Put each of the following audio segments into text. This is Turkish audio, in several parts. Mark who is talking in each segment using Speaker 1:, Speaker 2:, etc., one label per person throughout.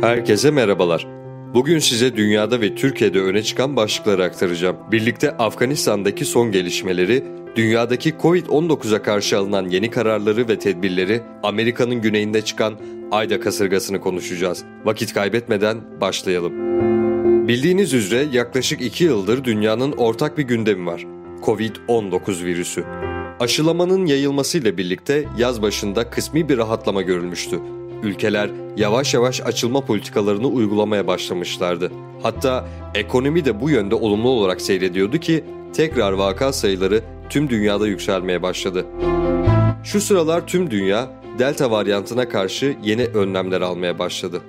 Speaker 1: Herkese merhabalar. Bugün size dünyada ve Türkiye'de öne çıkan başlıkları aktaracağım. Birlikte Afganistan'daki son gelişmeleri, dünyadaki Covid-19'a karşı alınan yeni kararları ve tedbirleri, Amerika'nın güneyinde çıkan Ayda kasırgasını konuşacağız. Vakit kaybetmeden başlayalım. Bildiğiniz üzere yaklaşık 2 yıldır dünyanın ortak bir gündemi var. Covid-19 virüsü. Aşılamanın yayılmasıyla birlikte yaz başında kısmi bir rahatlama görülmüştü ülkeler yavaş yavaş açılma politikalarını uygulamaya başlamışlardı. Hatta ekonomi de bu yönde olumlu olarak seyrediyordu ki tekrar vaka sayıları tüm dünyada yükselmeye başladı. Şu sıralar tüm dünya delta varyantına karşı yeni önlemler almaya başladı.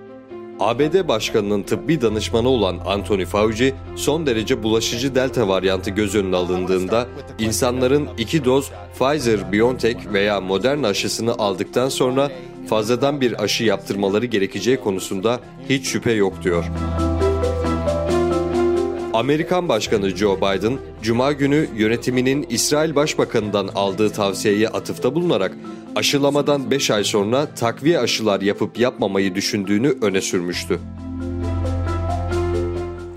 Speaker 1: ABD Başkanı'nın tıbbi danışmanı olan Anthony Fauci, son derece bulaşıcı delta varyantı göz önüne alındığında insanların iki doz Pfizer-BioNTech veya Moderna aşısını aldıktan sonra fazladan bir aşı yaptırmaları gerekeceği konusunda hiç şüphe yok diyor. Amerikan Başkanı Joe Biden, Cuma günü yönetiminin İsrail Başbakanı'ndan aldığı tavsiyeye atıfta bulunarak aşılamadan 5 ay sonra takviye aşılar yapıp yapmamayı düşündüğünü öne sürmüştü.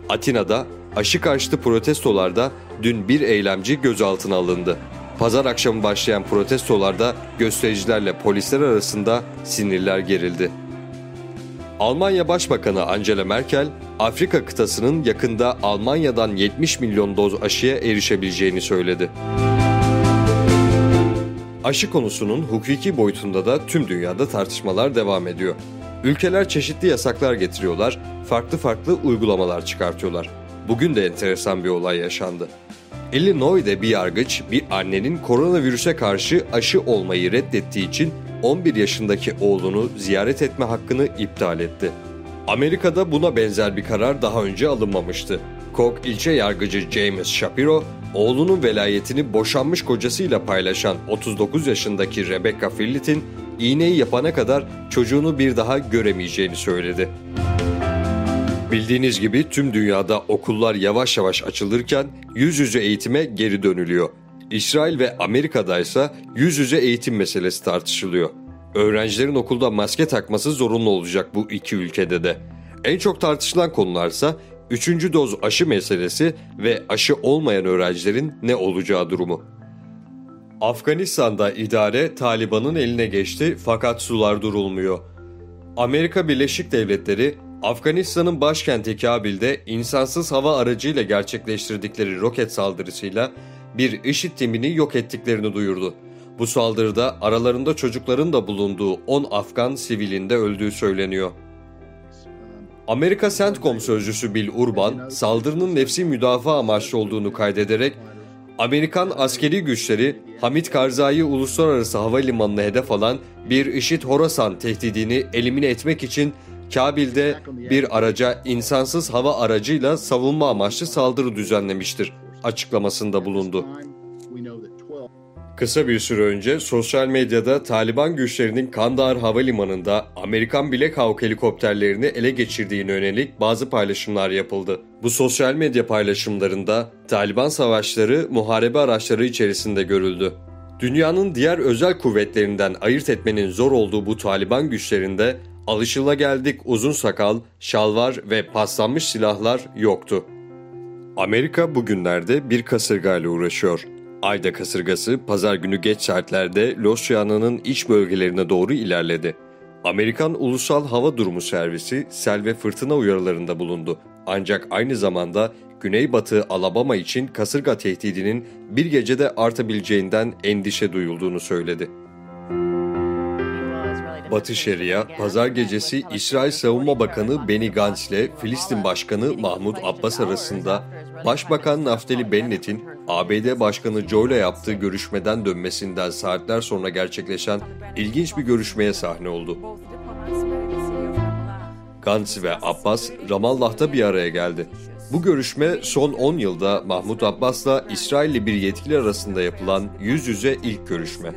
Speaker 1: Atina'da aşı karşıtı protestolarda dün bir eylemci gözaltına alındı. Pazar akşamı başlayan protestolarda göstericilerle polisler arasında sinirler gerildi. Almanya Başbakanı Angela Merkel, Afrika kıtasının yakında Almanya'dan 70 milyon doz aşıya erişebileceğini söyledi. Aşı konusunun hukuki boyutunda da tüm dünyada tartışmalar devam ediyor. Ülkeler çeşitli yasaklar getiriyorlar, farklı farklı uygulamalar çıkartıyorlar. Bugün de enteresan bir olay yaşandı. Illinois'de bir yargıç bir annenin koronavirüse karşı aşı olmayı reddettiği için 11 yaşındaki oğlunu ziyaret etme hakkını iptal etti. Amerika'da buna benzer bir karar daha önce alınmamıştı. Cook ilçe yargıcı James Shapiro, oğlunun velayetini boşanmış kocasıyla paylaşan 39 yaşındaki Rebecca Fillit'in iğneyi yapana kadar çocuğunu bir daha göremeyeceğini söyledi. Bildiğiniz gibi tüm dünyada okullar yavaş yavaş açılırken yüz yüze eğitime geri dönülüyor. İsrail ve Amerika'da ise yüz yüze eğitim meselesi tartışılıyor. Öğrencilerin okulda maske takması zorunlu olacak bu iki ülkede de. En çok tartışılan konularsa üçüncü doz aşı meselesi ve aşı olmayan öğrencilerin ne olacağı durumu. Afganistan'da idare Taliban'ın eline geçti fakat sular durulmuyor. Amerika Birleşik Devletleri Afganistan'ın başkenti Kabil'de insansız hava aracıyla gerçekleştirdikleri roket saldırısıyla bir IŞİD timini yok ettiklerini duyurdu. Bu saldırıda aralarında çocukların da bulunduğu 10 Afgan sivilin de öldüğü söyleniyor. Amerika CENTCOM sözcüsü Bill Urban, saldırının nefsi müdafaa amaçlı olduğunu kaydederek, Amerikan askeri güçleri Hamid Karzai Uluslararası Havalimanı'na hedef alan bir IŞİD Horasan tehdidini elimine etmek için Kabil'de bir araca insansız hava aracıyla savunma amaçlı saldırı düzenlemiştir açıklamasında bulundu. Kısa bir süre önce sosyal medyada Taliban güçlerinin Kandahar Havalimanı'nda Amerikan Black Hawk helikopterlerini ele geçirdiğine yönelik bazı paylaşımlar yapıldı. Bu sosyal medya paylaşımlarında Taliban savaşları muharebe araçları içerisinde görüldü. Dünyanın diğer özel kuvvetlerinden ayırt etmenin zor olduğu bu Taliban güçlerinde alışılageldik uzun sakal, şalvar ve paslanmış silahlar yoktu. Amerika bugünlerde bir kasırgayla uğraşıyor. Ayda kasırgası pazar günü geç saatlerde Louisiana'nın iç bölgelerine doğru ilerledi. Amerikan Ulusal Hava Durumu Servisi sel ve fırtına uyarılarında bulundu. Ancak aynı zamanda Güneybatı Alabama için kasırga tehdidinin bir gecede artabileceğinden endişe duyulduğunu söyledi. Batı Şeria, pazar gecesi İsrail Savunma Bakanı Benny Gantz ile Filistin Başkanı Mahmut Abbas arasında Başbakan Naftali Bennett'in ABD Başkanı Joe ile yaptığı görüşmeden dönmesinden saatler sonra gerçekleşen ilginç bir görüşmeye sahne oldu. Gantz ve Abbas Ramallah'ta bir araya geldi. Bu görüşme son 10 yılda Mahmut Abbas'la İsrailli bir yetkili arasında yapılan yüz yüze ilk görüşme.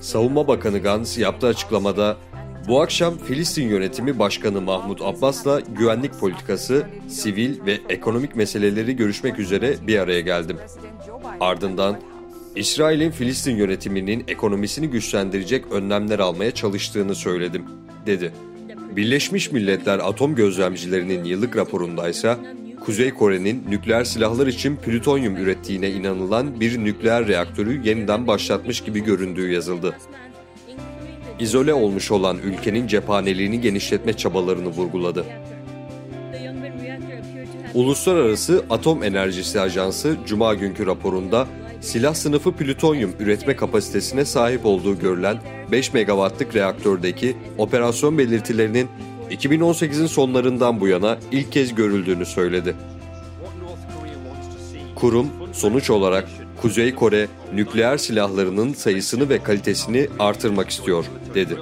Speaker 1: Savunma Bakanı Gantz yaptığı açıklamada bu akşam Filistin yönetimi Başkanı Mahmut Abbas'la güvenlik politikası, sivil ve ekonomik meseleleri görüşmek üzere bir araya geldim. Ardından İsrail'in Filistin yönetiminin ekonomisini güçlendirecek önlemler almaya çalıştığını söyledim, dedi. Birleşmiş Milletler Atom Gözlemcilerinin yıllık raporundaysa Kuzey Kore'nin nükleer silahlar için plütonyum ürettiğine inanılan bir nükleer reaktörü yeniden başlatmış gibi göründüğü yazıldı. İzole olmuş olan ülkenin cephaneliğini genişletme çabalarını vurguladı. Uluslararası Atom Enerjisi Ajansı Cuma günkü raporunda silah sınıfı plütonyum üretme kapasitesine sahip olduğu görülen 5 megawattlık reaktördeki operasyon belirtilerinin 2018'in sonlarından bu yana ilk kez görüldüğünü söyledi. Kurum sonuç olarak Kuzey Kore nükleer silahlarının sayısını ve kalitesini artırmak istiyor, dedi.